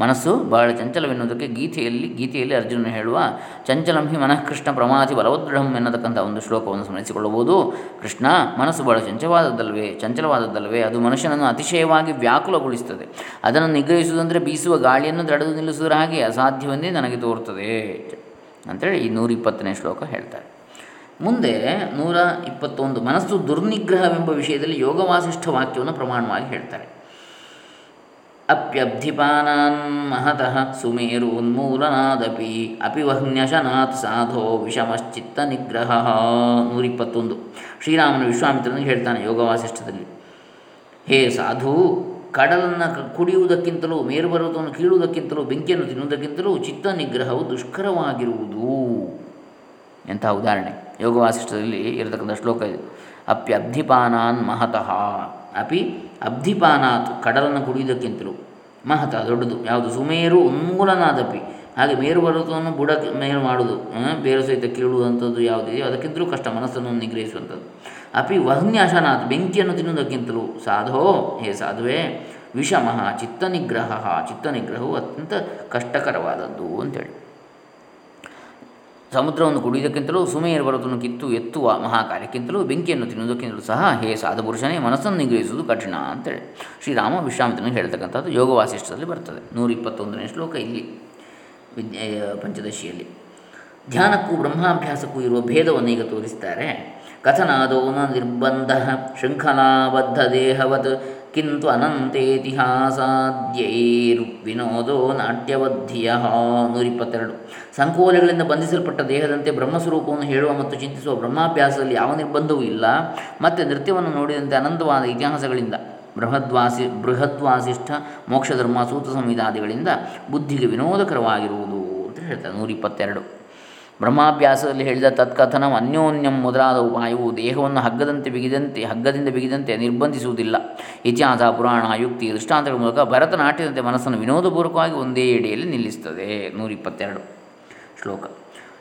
ಮನಸ್ಸು ಬಹಳ ಚಂಚಲವೆನ್ನುವುದಕ್ಕೆ ಗೀತೆಯಲ್ಲಿ ಗೀತೆಯಲ್ಲಿ ಅರ್ಜುನ ಹೇಳುವ ಚಂಚಲಂ ಹಿ ಮನಃ ಕೃಷ್ಣ ಪ್ರಮಾತಿ ಬಲವದೃಢಂ ಎನ್ನತಕ್ಕಂಥ ಒಂದು ಶ್ಲೋಕವನ್ನು ಸ್ಮರಿಸಿಕೊಳ್ಳಬಹುದು. ಕೃಷ್ಣ, ಮನಸ್ಸು ಬಹಳ ಚಂಚವಾದದ್ದಲ್ವೇ ಚಂಚಲವಾದದ್ದಲ್ವೇ ಅದು ಮನುಷ್ಯನನ್ನು ಅತಿಶಯವಾಗಿ ವ್ಯಾಕುಲಗೊಳಿಸುತ್ತದೆ. ಅದನ್ನು ನಿಗ್ರಹಿಸುವುದಂದರೆ ಬೀಸುವ ಗಾಳಿಯನ್ನು ತಡೆದು ನಿಲ್ಲಿಸುವುದರ ಹಾಗೆ ಅಸಾಧ್ಯವೆಂದೇ ನನಗೆ ತೋರುತ್ತದೆ. ಅಂತೇಳಿ ಈ ನೂರಿಪ್ಪತ್ತನೇ ಶ್ಲೋಕ ಹೇಳ್ತಾರೆ. ಮುಂದೆ ನೂರ ಇಪ್ಪತ್ತೊಂದು ಮನಸ್ಸು ದುರ್ನಿಗ್ರಹವೆಂಬ ವಿಷಯದಲ್ಲಿ ಯೋಗವಾಸಿಷ್ಠ ವಾಕ್ಯವನ್ನು ಪ್ರಮಾಣವಾಗಿ ಹೇಳ್ತಾರೆ. ಅಪ್ಯಬ್ಧಿಪಾನಾನ್ ಮಹತಃ ಸುಮೇರುನ್ಮೂಲನಾದಪಿ ಅಪಿ ವಹ್ನ್ಯಶನಾತ್ ಸಾಧೋ ವಿಷಮಶ್ಚಿತ್ತ ನಿಗ್ರಹ. ನೂರಿಪ್ಪತ್ತೊಂದು ಶ್ರೀರಾಮನು ವಿಶ್ವಾಮಿತ್ರನಿಗೆ ಹೇಳ್ತಾನೆ ಯೋಗವಾಸಿಷ್ಠದಲ್ಲಿ. ಹೇ ಸಾಧು, ಕಡಲನ್ನು ಕುಡಿಯುವುದಕ್ಕಿಂತಲೂ, ಮೇರುಪರ್ವತವನ್ನು ಕೀಳುವುದಕ್ಕಿಂತಲೂ, ಬೆಂಕಿಯನ್ನು ತಿನ್ನುವುದಕ್ಕಿಂತಲೂ ಚಿತ್ತ ನಿಗ್ರಹವು ದುಷ್ಕರವಾಗಿರುವುದು. ಎಂತಹ ಉದಾಹರಣೆ? ಯೋಗವಾಸಿಷ್ಠದಲ್ಲಿ ಇರತಕ್ಕಂಥ ಶ್ಲೋಕ ಇದು. ಅಪ್ಯಬ್ಧಿಪಾನಾನ್ ಮಹತಃ. ಅಪಿ ಅಬ್ಧಿಪಾನಾತ್ ಕಡಲನ್ನು ಕುಡಿಯುವುದಕ್ಕಿಂತಲೂ ಮಹತ, ದೊಡ್ಡದು. ಯಾವುದು? ಸುಮೇರು ಉಂಗುಲನಾದಪಿ ಹಾಗೆ ಮೇರು ಪರ್ವತವನ್ನು ಬುಡ ಮೇಲು ಮಾಡುವುದು ಬೇರೆ ಸಹಿತ ಕೀಳುವಂಥದ್ದು ಯಾವುದಿದೆಯೋ ಅದಕ್ಕಿಂತಲೂ ಕಷ್ಟ, ಮನಸ್ಸನ್ನು ನಿಗ್ರಹಿಸುವಂಥದ್ದು. ಅಪಿ ವಹ್ನ್ಯಾಶನಾಥ್ ಬೆಂಕಿಯನ್ನು ತಿನ್ನುವುದಕ್ಕಿಂತಲೂ ಸಾಧೋ, ಹೇ ಸಾಧುವೆ, ವಿಷಮಃ ಚಿತ್ತ ನಿಗ್ರಹ ಚಿತ್ತ ನಿಗ್ರಹವು ಅತ್ಯಂತ ಕಷ್ಟಕರವಾದದ್ದು ಅಂತೇಳಿ. ಸಮುದ್ರವನ್ನು ಕುಡಿಯುವುದಕ್ಕಿಂತಲೂ ಸುಮೇರು ಪರ್ವತವನ್ನು ಕಿತ್ತು ಎತ್ತುವ ಮಹಾಕಾರ್ಯಕ್ಕಿಂತಲೂ ಬೆಂಕಿಯನ್ನು ತಿನ್ನುವುದಕ್ಕಿಂತಲೂ ಸಹ ಹೇ ಪುರುಷನೇ ಮನಸ್ಸನ್ನು ನಿಗ್ರಹಿಸುವುದು ಕಠಿಣ ಅಂತೇಳಿ ಶ್ರೀರಾಮ ವಿಶ್ರಾಮಿತನಿಗೆ ಹೇಳ್ತಕ್ಕಂಥದ್ದು ಯೋಗ ವಾಸಿಷ್ಠದಲ್ಲಿ ಬರ್ತದೆ. ನೂರ ಇಪ್ಪತ್ತೊಂದನೇ ಶ್ಲೋಕ ಇಲ್ಲಿ, ವಿದ್ಯೆ, ಪಂಚದಶಿಯಲ್ಲಿ. ಧ್ಯಾನಕ್ಕೂ ಬ್ರಹ್ಮಾಭ್ಯಾಸಕ್ಕೂ ಇರುವ ಭೇದವನ್ನು ಈಗ ತೋರಿಸ್ತಾರೆ. ಕಥನಾದೋ ನ ನಿರ್ಬಂಧ ಶೃಂಖಲಾಬದ್ಧ ದೇಹವತ್ ಕಿಂತು ಅನಂತೇತಿಹಾಸಾದ್ಯೈರು ವಿನೋದೋ ನಾಟ್ಯವದ್ಧಿಯ ನೂರಿಪ್ಪತ್ತೆರಡು ಸಂಕೋಲೆಗಳಿಂದ ಬಂಧಿಸಲ್ಪಟ್ಟ ದೇಹದಂತೆ ಬ್ರಹ್ಮಸ್ವರೂಪವನ್ನು ಹೇಳುವ ಮತ್ತು ಚಿಂತಿಸುವ ಬ್ರಹ್ಮಾಭ್ಯಾಸದಲ್ಲಿ ಯಾವ ನಿರ್ಬಂಧವೂ ಇಲ್ಲ. ಮತ್ತು ನೃತ್ಯವನ್ನು ನೋಡಿದಂತೆ ಅನಂತವಾದ ಇತಿಹಾಸಗಳಿಂದ ಬೃಹದ್ವಾಸಿ, ಬೃಹದ್ವಾಸಿಷ್ಠ ಮೋಕ್ಷಧರ್ಮ ಸೂತ ಸಂವಿಧಾದಿಗಳಿಂದ ಬುದ್ಧಿಗೆ ವಿನೋದಕರವಾಗಿರುವುದು ಅಂತ ಹೇಳ್ತಾರೆ ನೂರಿಪ್ಪತ್ತೆರಡು ಬ್ರಹ್ಮಾಭ್ಯಾಸದಲ್ಲಿ ಹೇಳಿದ ತತ್ಕಥನ ಅನ್ಯೋನ್ಯಂ ಮೊದಲಾದ ಉಪಾಯವು ದೇಹವನ್ನು ಹಗ್ಗದಂತೆ ಬಿಗಿದಂತೆ, ಹಗ್ಗದಿಂದ ಬಿಗಿದಂತೆ ನಿರ್ಬಂಧಿಸುವುದಿಲ್ಲ. ಇತಿಹಾಸ, ಪುರಾಣ ಯುಕ್ತಿ ದೃಷ್ಟಾಂತಗಳ ಮೂಲಕ ಭರತನಾಟ್ಯದಂತೆ ಮನಸ್ಸನ್ನು ವಿನೋದಪೂರ್ವಕವಾಗಿ ಒಂದೇ ಎಡೆಯಲ್ಲಿ ನಿಲ್ಲಿಸುತ್ತದೆ. ನೂರಿಪ್ಪತ್ತೆರಡು. ಶ್ಲೋಕ.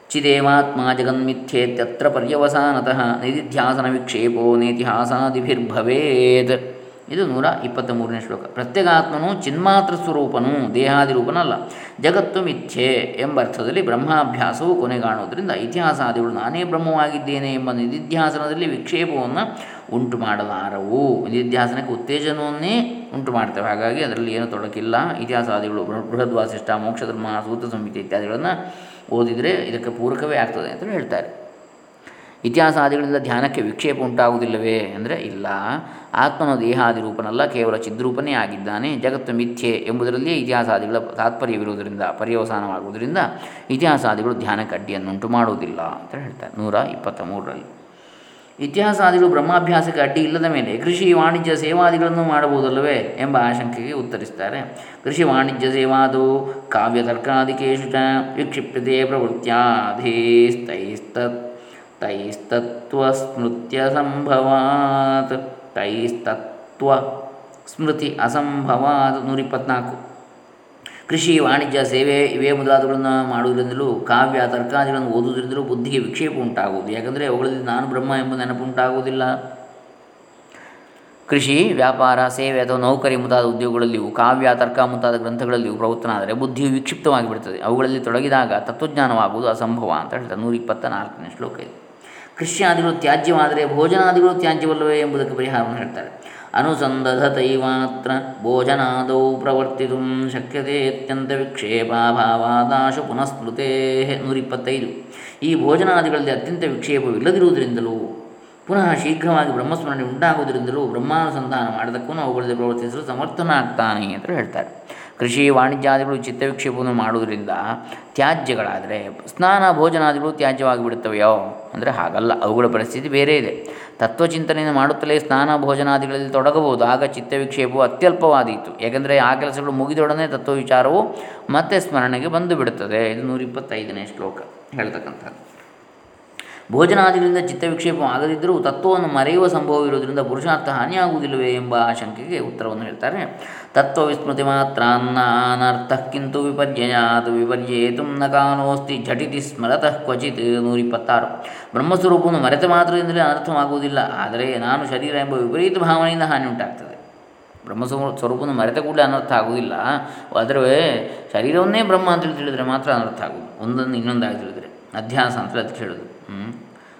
ಚಿದೇವಾತ್ಮ ಜಗನ್ಮಿಥ್ಯೇತ್ಯತ್ರ ಪರ್ಯವಸಾನತಃ, ನಿಧಿಧ್ಯಾಸನ ವಿಕ್ಷೇಪೋ ನೇತಿಹಾಸಾದಿಭಿರ್ಭವೇತ್. ಇದು ನೂರ ಇಪ್ಪತ್ತ ಮೂರನೇ ಶ್ಲೋಕ. ಪ್ರತ್ಯಗಾತ್ಮನು ಚಿನ್ಮಾತ್ರ ಸ್ವರೂಪನು ದೇಹಾದಿರೂಪನಲ್ಲ ಜಗತ್ತು ಮಿಥ್ಯೆ ಎಂಬ ಅರ್ಥದಲ್ಲಿ ಬ್ರಹ್ಮಾಭ್ಯಾಸವು ಕೊನೆಗಾಣುವುದರಿಂದ ಇತಿಹಾಸಾದಿಗಳು ನಾನೇ ಬ್ರಹ್ಮವಾಗಿದ್ದೇನೆ ಎಂಬ ನಿಧಿಧ್ಯಾಸನದಲ್ಲಿ ವಿಕ್ಷೇಪವನ್ನು ಉಂಟು ಮಾಡಲಾರವು ನಿಧಿಧ್ಯಾಸನಕ್ಕೆ ಉತ್ತೇಜನವನ್ನೇ ಉಂಟು ಮಾಡ್ತವೆ ಹಾಗಾಗಿ ಅದರಲ್ಲಿ ಏನು ತೊಡಕಿಲ್ಲ. ಇತಿಹಾಸಾದಿಗಳು ಬೃಹದ್ವಾಸಿಷ್ಠ, ಮೋಕ್ಷಧರ್ಮ ಸೂತ್ರ ಸಂಹಿತೆ ಇತ್ಯಾದಿಗಳನ್ನು ಓದಿದರೆ ಇದಕ್ಕೆ ಪೂರಕವೇ ಆಗ್ತದೆ ಅಂತ ಹೇಳ್ತಾರೆ. ಇತಿಹಾಸಾದಿಗಳಿಂದ ಧ್ಯಾನಕ್ಕೆ ವಿಕ್ಷೇಪ ಉಂಟಾಗುವುದಿಲ್ಲವೇ? ಅಂದರೆ ಇಲ್ಲ. ಆತ್ಮನ ದೇಹಾದಿ ರೂಪನಲ್ಲ, ಕೇವಲ ಚಿದ್ರೂಪನೇ ಆಗಿದ್ದಾನೆ. ಜಗತ್ತು ಮಿಥ್ಯೆ ಎಂಬುದರಲ್ಲಿಯೇ ಇತಿಹಾಸಾದಿಗಳ ತಾತ್ಪರ್ಯವಿರುವುದರಿಂದ, ಪರ್ಯವಸಾನವಾಗುವುದರಿಂದ ಇತಿಹಾಸಾದಿಗಳು ಧ್ಯಾನಕ್ಕೆ ಅಡ್ಡಿಯನ್ನುಂಟು ಮಾಡುವುದಿಲ್ಲ ಅಂತ ಹೇಳ್ತಾರೆ. ನೂರ ಇಪ್ಪತ್ತ ಮೂರರಲ್ಲಿ ಇತಿಹಾಸಾದಿಗಳು ಬ್ರಹ್ಮಾಭ್ಯಾಸಕ್ಕೆ ಅಡ್ಡಿ ಇಲ್ಲದ ಮೇಲೆ ಕೃಷಿ, ವಾಣಿಜ್ಯ, ಸೇವಾದಿಗಳನ್ನು ಮಾಡಬಹುದಲ್ಲವೇ ಎಂಬ ಆಶಂಕೆಗೆ ಉತ್ತರಿಸ್ತಾರೆ. ಕೃಷಿ, ವಾಣಿಜ್ಯ, ಸೇವಾದು, ಕಾವ್ಯ ತರ್ಕಾದಿಕೇಶು ಚ ವಿಕ್ಷಿಪ್ಯತೆ ಪ್ರವೃತ್ತಿಯಾಧೀಸ್ತೈಸ್ತತ್ ತೈಸ್ತತ್ವ ಸ್ಮೃತ್ಯ ಸಂಭವಾತ್ ತೈಸ್ತತ್ವ ಸ್ಮೃತಿ ಅಸಂಭವಾತ್ ನೂರಿಪ್ಪತ್ನಾಲ್ಕು ಕೃಷಿ, ವಾಣಿಜ್ಯ, ಸೇವೆ ಇವೇ ಮೊದಲಾದಗಳನ್ನು ಮಾಡುವುದರಿಂದಲೂ, ಕಾವ್ಯ ತರ್ಕಾದಿಗಳನ್ನು ಓದುವುದರಿಂದಲೂ ಬುದ್ಧಿಗೆ ವಿಕ್ಷೇಪ ಉಂಟಾಗುವುದು. ಯಾಕಂದರೆ ಅವುಗಳಲ್ಲಿ ನಾನು ಬ್ರಹ್ಮ ಎಂಬ ನೆನಪು ಉಂಟಾಗುವುದಿಲ್ಲ ಕೃಷಿ, ವ್ಯಾಪಾರ, ಸೇವೆ ಅಥವಾ ನೌಕರಿ ಮುಂತಾದ ಉದ್ಯೋಗಗಳಲ್ಲಿಯೂ, ಕಾವ್ಯ, ತರ್ಕ ಮುಂತಾದ ಗ್ರಂಥಗಳಲ್ಲಿಯೂ ಪ್ರವೃತ್ತನಾದರೆ ಬುದ್ಧಿಯು ವಿಕ್ಷಿಪ್ತವಾಗಿ ಬಿಡುತ್ತದೆ ಅವುಗಳಲ್ಲಿ ತೊಡಗಿದಾಗ ತತ್ವಜ್ಞಾನವಾಗುವುದು ಅಸಂಭವ ಅಂತ ಹೇಳ್ತಾರೆ ನೂರ ಇಪ್ಪತ್ತ ನಾಲ್ಕನೇ ಶ್ಲೋಕ ಇದು. ಕೃಷ್ಯಾದಿಗಳು ತ್ಯಾಜ್ಯವಾದರೆ ಭೋಜನಾದಿಗಳು ತ್ಯಾಜ್ಯವಲ್ಲವೇ ಎಂಬುದಕ್ಕೆ ಪರಿಹಾರವನ್ನು ಹೇಳ್ತಾರೆ. ಅನುಸಂಧತೈವಾತ್ರ ಭೋಜನಾದೌ ಪ್ರವರ್ತಿತು ಶಕ್ಯತೆ ಅತ್ಯಂತ ವಿಕ್ಷೇಪಾಭಾವಾದಾಶು ಪುನಃಸ್ಮೃತೇ ನೂರಿಪ್ಪತ್ತೈದು. ಈ ಭೋಜನಾದಿಗಳಲ್ಲಿ ಅತ್ಯಂತ ವಿಕ್ಷೇಪವಿಲ್ಲದಿರುವುದರಿಂದಲೂ, ಪುನಃ ಶೀಘ್ರವಾಗಿ ಬ್ರಹ್ಮಸ್ಮರಣೆ ಉಂಟಾಗುವುದರಿಂದಲೂ ಬ್ರಹ್ಮಾನುಸಂಧಾನ ಮಾಡಿದಕ್ಕೂ ಅವುಗಳಲ್ಲಿ ಪ್ರವರ್ತಿಸಲು ಸಮರ್ಥನಾಗ್ತಾನೆ ಅಂತ ಹೇಳ್ತಾರೆ. ಕೃಷಿ, ವಾಣಿಜ್ಯಾದಿಗಳು ಚಿತ್ತವಿಕ್ಷೇಪವನ್ನು ಮಾಡುವುದರಿಂದ ತ್ಯಾಜ್ಯಗಳಾದರೆ ಸ್ನಾನ, ಭೋಜನಾದಿಗಳು ತ್ಯಾಜ್ಯವಾಗಿ ಬಿಡುತ್ತವೆಯೋ ಅಂದರೆ ಹಾಗಲ್ಲ, ಅವುಗಳ ಪರಿಸ್ಥಿತಿ ಬೇರೆ ಇದೆ. ತತ್ವಚಿಂತನೆಯನ್ನು ಮಾಡುತ್ತಲೇ ಸ್ನಾನ, ಭೋಜನಾದಿಗಳಲ್ಲಿ ತೊಡಗಬಹುದು. ಆಗ ಚಿತ್ತವಿಕ್ಷೇಪವು ಅತ್ಯಲ್ಪವಾದೀತು. ಏಕೆಂದರೆ ಆ ಕೆಲಸಗಳು ಮುಗಿದೊಡನೆ ತತ್ವ ವಿಚಾರವು ಮತ್ತೆ ಸ್ಮರಣೆಗೆ ಬಂದು ಬಿಡುತ್ತದೆ ಇದು ನೂರಿಪ್ಪತ್ತೈದನೇ ಶ್ಲೋಕ. ಹೇಳ್ತಕ್ಕಂಥದ್ದು. ಭೋಜನಾದಿಗಳಿಂದ ಚಿತ್ತವಿಕ್ಷೇಪ ಆಗದಿದ್ದರೂ ತತ್ವವನ್ನು ಮರೆಯುವ ಸಂಭವವಿರುವುದರಿಂದ ಪುರುಷಾರ್ಥ ಹಾನಿಯಾಗುವುದಿಲ್ಲವೇ ಎಂಬ ಆಶಂಕೆಗೆ ಉತ್ತರವನ್ನು ಹೇಳ್ತಾರೆ. ತತ್ವ ವಿಸ್ಮೃತಿ ಮಾತ್ರ ಕಿಂತು ವಿಪರ್ಯಯಾತು ವಿಪರ್ಯೇತು ನ ಕಾನೋಸ್ತಿ ಝಟಿತಿ ಸ್ಮರತಃ ಕ್ವಚಿತ್ ನೂರಿಪ್ಪತ್ತಾರು. ಬ್ರಹ್ಮಸ್ವರೂಪವನ್ನು ಮರೆತ ಮಾತ್ರದಿಂದಲೇ ಅನರ್ಥವಾಗುವುದಿಲ್ಲ, ಆದರೆ ನಾನು ಶರೀರ ಎಂಬ ವಿಪರೀತ ಭಾವನೆಯಿಂದ ಹಾನಿ ಉಂಟಾಗ್ತದೆ ಬ್ರಹ್ಮ ಸ್ವರೂಪವನ್ನು ಮರೆತ ಕೂಡಲೇ ಅನರ್ಥ ಆಗುವುದಿಲ್ಲ, ಆದರೆ ಶರೀರವನ್ನೇ ಬ್ರಹ್ಮ ಅಂತೇಳಿ ತಿಳಿದರೆ ಮಾತ್ರ ಅನರ್ಥ ಆಗುವುದು. ಒಂದನ್ನು ಇನ್ನೊಂದಾಗಿ ತಿಳಿದರೆ. ಅಧ್ಯಾಸ ಅಂತ ಅದಕ್ಕೆ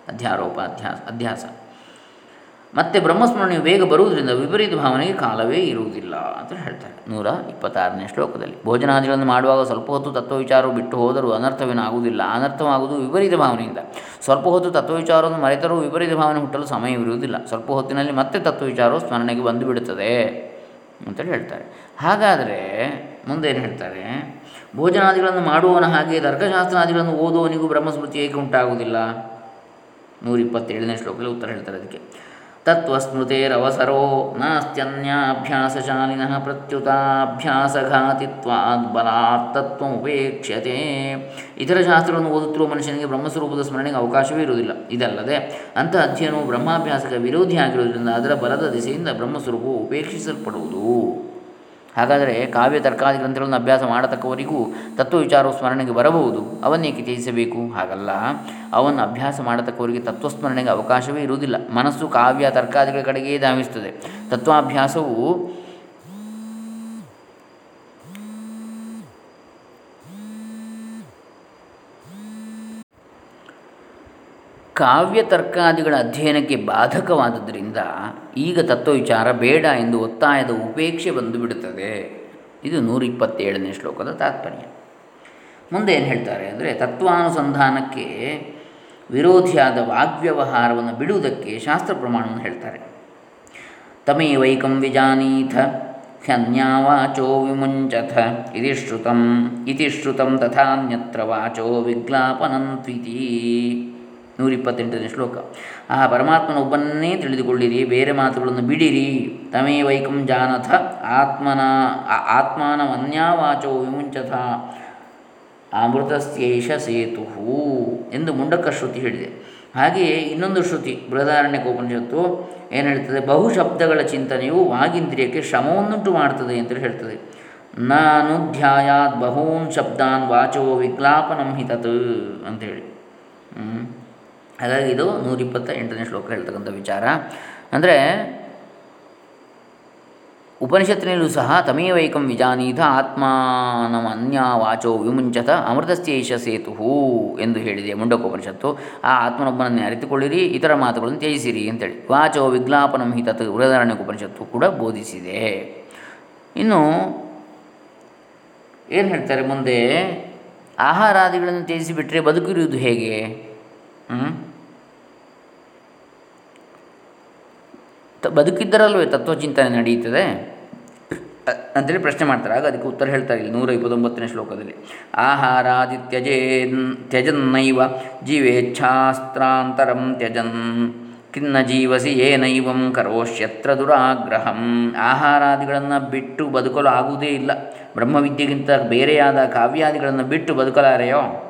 ಅಧ್ಯಾರೋಪ, ಅಧ್ಯಾಸ ಅಧ್ಯಾಸ. ಮತ್ತು ಬ್ರಹ್ಮಸ್ಮರಣೆಯು ಬೇಗ ಬರುವುದರಿಂದ ವಿಪರೀತ ಭಾವನೆಗೆ ಕಾಲವೇ ಇರುವುದಿಲ್ಲ ಅಂತ ಹೇಳ್ತಾರೆ. ನೂರ ಇಪ್ಪತ್ತಾರನೇ ಶ್ಲೋಕದಲ್ಲಿ. ಭೋಜನಾದಿಗಳನ್ನು ಮಾಡುವಾಗ ಸ್ವಲ್ಪ ಹೊತ್ತು ತತ್ವವಿಚಾರವು ಬಿಟ್ಟು ಹೋದರೂ ಅನರ್ಥವೇನಾಗುವುದಿಲ್ಲ ಅನರ್ಥವಾಗುವುದು ವಿಪರೀತ ಭಾವನೆಯಿಂದ. ಸ್ವಲ್ಪ ಹೊತ್ತು ತತ್ವವಿಚಾರವನ್ನು ಮರೆತರೂ ವಿಪರೀತ ಭಾವನೆ ಹುಟ್ಟಲು ಸಮಯವಿರುವುದಿಲ್ಲ ಸ್ವಲ್ಪ ಹೊತ್ತಿನಲ್ಲಿ ಮತ್ತೆ ತತ್ವವಿಚಾರವು ಸ್ಮರಣೆಗೆ ಬಂದು ಬಿಡುತ್ತದೆ ಅಂತೇಳಿ ಹೇಳ್ತಾರೆ. ಹಾಗಾದರೆ ಮುಂದೇನು ಹೇಳ್ತಾರೆ? ಭೋಜನಾದಿಗಳನ್ನು ಮಾಡುವವನ ಹಾಗೆ ತರ್ಕಶಾಸ್ತ್ರಾದಿಗಳನ್ನು ಓದುವವನಿಗೂ ಬ್ರಹ್ಮಸ್ಮೃತಿ ಏಕೆ ಉಂಟಾಗುವುದಿಲ್ಲ? ನೂರಿಪ್ಪತ್ತೇಳನೇ ಶ್ಲೋಕದಲ್ಲಿ ಉತ್ತರ ಹೇಳ್ತಾರೆ ಅದಕ್ಕೆ. ತತ್ವಸ್ಮೃತೇರವಸರೋ ನಾಸ್ತ್ಯನ್ಯಾಭ್ಯಾಸಶಾಲಿನಃ ಪ್ರತ್ಯುತಾಭ್ಯಾಸಘಾತಿತ್ವಾದ್ ಉಪೇಕ್ಷತೆ ಇತರ ಶಾಸ್ತ್ರಗಳನ್ನು ಓದುತ್ತಿರುವ ಮನುಷ್ಯನಿಗೆ ಬ್ರಹ್ಮಸ್ವರೂಪದ ಸ್ಮರಣೆಗೆ ಅವಕಾಶವೇ ಇರುವುದಿಲ್ಲ. ಇದಲ್ಲದೆ ಅಂಥ ಅಧ್ಯಯನವು ಬ್ರಹ್ಮಾಭ್ಯಾಸಕ್ಕೆ ವಿರೋಧಿಯಾಗಿರುವುದರಿಂದ ಅದರ ಬಲದ ದಿಸೆಯಿಂದ ಬ್ರಹ್ಮಸ್ವರೂಪವು ಉಪೇಕ್ಷಿಸಲ್ಪಡುವುದು. ಹಾಗಾದರೆ ಕಾವ್ಯ ತರ್ಕಾದಿ ಗ್ರಂಥಗಳನ್ನು ಅಭ್ಯಾಸ ಮಾಡತಕ್ಕವರಿಗೂ ತತ್ವ ವಿಚಾರವು ಸ್ಮರಣೆಗೆ ಬರಬಹುದು. ಅವನ್ನೇಕೆ ತ್ಯಜಿಸಬೇಕು? ಹಾಗಲ್ಲ. ಅವನ್ನು ಅಭ್ಯಾಸ ಮಾಡತಕ್ಕವರಿಗೆ ತತ್ವಸ್ಮರಣೆಗೆ ಅವಕಾಶವೇ ಇರುವುದಿಲ್ಲ. ಮನಸ್ಸು ಕಾವ್ಯ ತರ್ಕಾದಿಗಳ ಕಡೆಗೆ ಧಾವಿಸುತ್ತದೆ. ತತ್ವಾಭ್ಯಾಸವು ಕಾವ್ಯ ತರ್ಕಾದಿಗಳ ಅಧ್ಯಯನಕ್ಕೆ ಬಾಧಕವಾದುದರಿಂದ ಈಗ ತತ್ವವಿಚಾರ ಬೇಡ ಎಂದು ಒತ್ತಾಯದ ಉಪೇಕ್ಷೆ ಬಂದುಬಿಡುತ್ತದೆ ಇದು ನೂರಿಪ್ಪತ್ತೇಳನೇ ಶ್ಲೋಕದ ತಾತ್ಪರ್ಯ. ಮುಂದೆ ಏನು ಹೇಳ್ತಾರೆ ಅಂದರೆ ತತ್ವಾನುಸಂಧಾನಕ್ಕೆ ವಿರೋಧಿಯಾದ ವಾಗ್ವ್ಯವಹಾರವನ್ನು ಬಿಡುವುದಕ್ಕೆ ಶಾಸ್ತ್ರ ಪ್ರಮಾಣವನ್ನು ಹೇಳ್ತಾರೆ. ತಮೇವೈಕಂ ವಿಜಾನೀಥ ಹ್ಯನ್ಯಾವಾಚೋ ವಿಮುಂಚಥ, ಇತಿ ಶ್ರುತಂ ಇತಿ ಶ್ರುತಂ ತಥಾನ್ಯತ್ರ ವಾಚೋ ವಿಗ್ಲಾಪನಂತ್ವಿತಿ ನೂರಿಪ್ಪತ್ತೆಂಟನೇ ಶ್ಲೋಕ. ಆ ಪರಮಾತ್ಮನೊಬ್ಬನ್ನೇ ತಿಳಿದುಕೊಳ್ಳಿರಿ, ಬೇರೆ ಮಾತುಗಳನ್ನು ಬಿಡಿರಿ. ತಮೇವೈಕಂ ಜಾನಥ, ಆತ್ಮನ ಆತ್ಮಾನ ಅನ್ಯಾವಾಚೋ ವಿಮುಂಚಥ, ಅಮೃತಸ್ಯೇಷ ಸೇತು ಎಂದು ಮುಂಡಕ ಶ್ರುತಿ ಹೇಳಿದೆ. ಹಾಗೆಯೇ ಇನ್ನೊಂದು ಶ್ರುತಿ ಬೃಹದಾರಣ್ಯಕೋಪನಿಷತ್ತು ಏನು ಹೇಳ್ತದೆ? ಬಹು ಶಬ್ದಗಳ ಚಿಂತನೆಯು ವಾಗಿಂದ್ರಿಯಕ್ಕೆ ಶ್ರಮವನ್ನುಂಟು ಮಾಡ್ತದೆ ಅಂತ ಹೇಳ್ತದೆ. ನಾನು ಧ್ಯಾಯಾತ್ ಬಹೂನ್ ಶಬ್ದಾನ್ ವಾಚೋ ವಿಕ್ಲಾಪನಂ ಹಿತತ್ ಅಂತೇಳಿ ಹಾಗಾಗಿ ಇದು ನೂರಿಪ್ಪತ್ತ ಎಂಟನೇ ಶ್ಲೋಕ ಹೇಳ್ತಕ್ಕಂಥ ವಿಚಾರ. ಅಂದರೆ, ಉಪನಿಷತ್ತಿನಲ್ಲೂ ಸಹ, ತಮೇವೈಕಂ ವಿಜಾನೀತ ಆತ್ಮಾನಮನ್ಯ ವಾಚೋ ವಿಮುಂಚತ ಅಮೃತಸ್ಯೇಷ ಸೇತು ಎಂದು ಹೇಳಿದೆ ಮುಂಡಕೋಪನಿಷತ್ತು. ಆ ಆತ್ಮನೊಬ್ಬನನ್ನೇ ಅರಿತುಕೊಳ್ಳಿರಿ, ಇತರ ಮಾತುಗಳನ್ನು ತ್ಯಜಿಸಿರಿ ಅಂತೇಳಿ. ವಾಚೋ ವಿಜ್ಞಾಪನಂ ಹಿತತ್ ಉಪನಿಷತ್ತು ಕೂಡ ಬೋಧಿಸಿದೆ. ಇನ್ನು, ಏನು ಹೇಳ್ತಾರೆ ಮುಂದೆ? ಆಹಾರಾದಿಗಳನ್ನು ತ್ಯಜಿಸಿಬಿಟ್ರೆ ಬದುಕಿರುವುದು ಹೇಗೆ? ಬದುಕಿದ್ದರಲ್ವೇ ತತ್ವಚಿಂತನೆ ನಡೆಯುತ್ತದೆ? ಅಂತೇಳಿ ಪ್ರಶ್ನೆ ಮಾಡ್ತಾರೆ. ಆಗ ಅದಕ್ಕೆ ಉತ್ತರ ಹೇಳ್ತಾರೆ ಇಲ್ಲಿ ನೂರ ಇಪ್ಪತ್ತೊಂಬತ್ತನೇ ಶ್ಲೋಕದಲ್ಲಿ. ಆಹಾರಾದಿತ್ಯಜೇ ತ್ಯಜನ್ನೈವ ಜೀವೇಚ್ಛಾಸ್ತ್ರಾಂತರಂ ತ್ಯಜನ್. ಕಿನ್ನ ಜೀವಸಿ ಏನೈವಂ ಕರೋಷ್ಯತ್ರ ದುರಾಗ್ರಹಂ. ಆಹಾರಾದಿಗಳನ್ನು ಬಿಟ್ಟು ಬದುಕಲು ಆಗುವುದೇ ಇಲ್ಲ. ಬ್ರಹ್ಮವಿದ್ಯೆಗಿಂತ ಬೇರೆಯಾದ ಕಾವ್ಯಾದಿಗಳನ್ನು ಬಿಟ್ಟು ಬದುಕಲಾರೆಯೋ?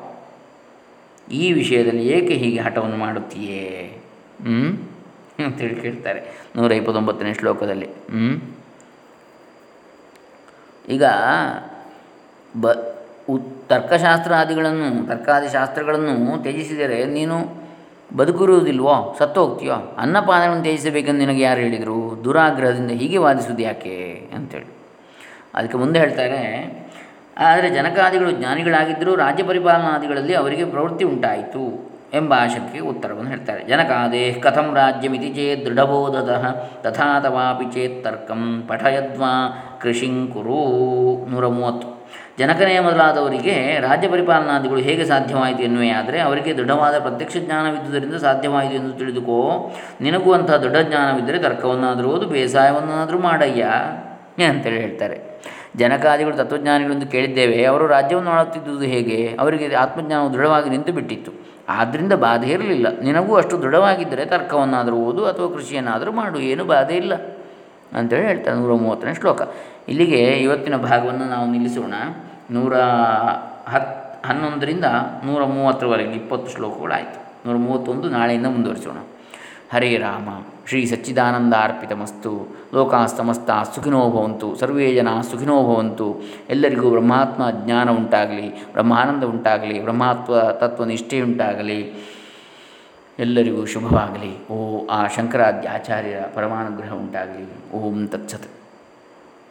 ಈ ವಿಷಯದಲ್ಲಿ ಏಕೆ ಹೀಗೆ ಹಠವನ್ನು ಮಾಡುತ್ತೀಯೇ? ಹ್ಞೂ ಅಂತೇಳಿ ಕೇಳ್ತಾರೆ ನೂರ ಇಪ್ಪತ್ತೊಂಬತ್ತನೇ ಶ್ಲೋಕದಲ್ಲಿ. ಹ್ಞೂ ಈಗ ಬ, ಉ, ತರ್ಕಶಾಸ್ತ್ರಾದಿಗಳನ್ನು ತರ್ಕಾದಿ ಶಾಸ್ತ್ರಗಳನ್ನು ತ್ಯಜಿಸಿದರೆ ನೀನು ಬದುಕಿರುವುದಿಲ್ವೋ? ಸತ್ತು ಹೋಗ್ತೀಯೋ? ಅನ್ನಪಾನಗಳನ್ನು ತ್ಯಜಿಸಬೇಕೆಂದು ನಿನಗೆ ಯಾರು ಹೇಳಿದರು? ದುರಾಗ್ರಹದಿಂದ ಹೀಗೆ ವಾದಿಸುವುದು ಯಾಕೆ? ಅಂತೇಳಿ. ಅದಕ್ಕೆ ಮುಂದೆ ಹೇಳ್ತಾರೆ, ಆದರೆ ಜನಕಾದಿಗಳು ಜ್ಞಾನಿಗಳಾಗಿದ್ದರೂ ರಾಜ್ಯ ಪರಿಪಾಲನಾದಿಗಳಲ್ಲಿ ಅವರಿಗೆ ಪ್ರವೃತ್ತಿ ಉಂಟಾಯಿತು. ಎಂಬ ಆಶಕ್ಕೆ ಉತ್ತರವನ್ನು ಹೇಳ್ತಾರೆ. ಜನಕಾದೇ ಕಥಂ ರಾಜ್ಯಮಿತಿ ಚೇತ್ ದೃಢಬೋಧತಃ ತಥಾ ಚೇತ್ ತರ್ಕಂ ಪಠಯದ್ವಾ ಕೃಷಿಂಕುರು ನೂರ ಮೂವತ್ತು. ಜನಕನೇ ಮೊದಲಾದವರಿಗೆ ರಾಜ್ಯ ಪರಿಪಾಲನಾದಿಗಳು ಹೇಗೆ ಸಾಧ್ಯವಾಯಿತು ಎನ್ನುವೇ ಆದರೆ ಅವರಿಗೆ ದೃಢವಾದ ಪ್ರತ್ಯಕ್ಷ ಜ್ಞಾನವಿದ್ದುದರಿಂದ ಸಾಧ್ಯವಾಯಿತು ಎಂದು ತಿಳಿದುಕೋ, ನಿನಗೂ ಅಂತಹ ದೃಢ ಜ್ಞಾನವಿದ್ದರೆ ತರ್ಕವನ್ನಾದರೂ ಓದು, ಬೇಸಾಯವನ್ನಾದರೂ ಮಾಡಯ್ಯ ಅಂತೇಳಿ ಹೇಳ್ತಾರೆ. ಜನಕಾದಿಗಳು ತತ್ವಜ್ಞಾನಿಗಳೆಂದು ಕೇಳಿದ್ದೇವೆ, ಅವರು ರಾಜ್ಯವನ್ನು ಆಳುತ್ತಿದ್ದುದು ಹೇಗೆ? ಅವರಿಗೆ ಆತ್ಮಜ್ಞಾನವು ದೃಢವಾಗಿ ನಿಂತು ಬಿಟ್ಟಿತ್ತು. ಆದ್ದರಿಂದ ಬಾಧೆ ಇರಲಿಲ್ಲ. ನಿನಗೂ ಅಷ್ಟು ದೃಢವಾಗಿದ್ದರೆ ತರ್ಕವನ್ನಾದರೂ ಓದು ಅಥವಾ ಕೃಷಿಯನ್ನಾದರೂ ಮಾಡು. ಏನು ಬಾಧೆ ಇಲ್ಲ. ಅಂತೇಳಿ ಹೇಳ್ತಾರೆ ನೂರ ಮೂವತ್ತನೇ ಶ್ಲೋಕ. ಇಲ್ಲಿಗೆ ಇವತ್ತಿನ ಭಾಗವನ್ನು ನಾವು ನಿಲ್ಲಿಸೋಣ. ನೂರ ಹತ್ತು ಹನ್ನೊಂದರಿಂದ ನೂರ ಮೂವತ್ತರವರೆಗೆ ಇಪ್ಪತ್ತು ಶ್ಲೋಕಗಳಾಯಿತು. ನೂರ ಮೂವತ್ತೊಂದು ನಾಳೆಯಿಂದ ಮುಂದುವರಿಸೋಣ. ಹರೇ ರಾಮ. ಶ್ರೀ ಸಚ್ಚಿದಾನಂದಾರ್ಪಿತಮಸ್ತು ಲೋಕಾಸ್ತಮಸ್ತ ಸುಖಿನೋ ಭವಂತು. ಸರ್ವೇ ಜನ ಸುಖಿನೋ ಭವಂತು. ಎಲ್ಲರಿಗೂ ಬ್ರಹ್ಮಾತ್ಮ ಜ್ಞಾನ ಉಂಟಾಗಲಿ. ಬ್ರಹ್ಮಾನಂದ ಉಂಟಾಗಲಿ. ಬ್ರಹ್ಮಾತ್ವ ತತ್ವನಿಷ್ಠೆ ಉಂಟಾಗಲಿ. ಎಲ್ಲರಿಗೂ ಶುಭವಾಗಲಿ. ಓ ಆ ಶಂಕರಾದ್ಯ ಆಚಾರ್ಯರ ಪರಮಾನುಗ್ರಹ ಉಂಟಾಗಲಿ. ಓಂ ತತ್ಸತ್.